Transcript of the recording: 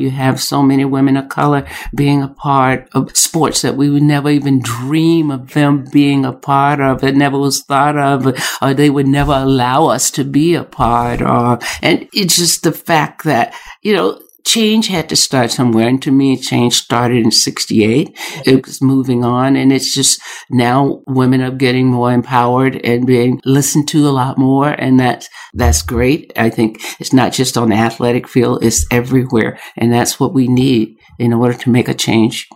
You have so many women of color being a part of sports that we would never even dream of them being a part of. It never was thought of, or they would never allow us to be a part of. And it's just the fact that, you know, change had to start somewhere. And to me, change started in 68. It was moving on. And it's just now women are getting more empowered and being listened to a lot more. And that's, that's great. I think it's not just on the athletic field, it's everywhere. And that's what we need in order to make a change.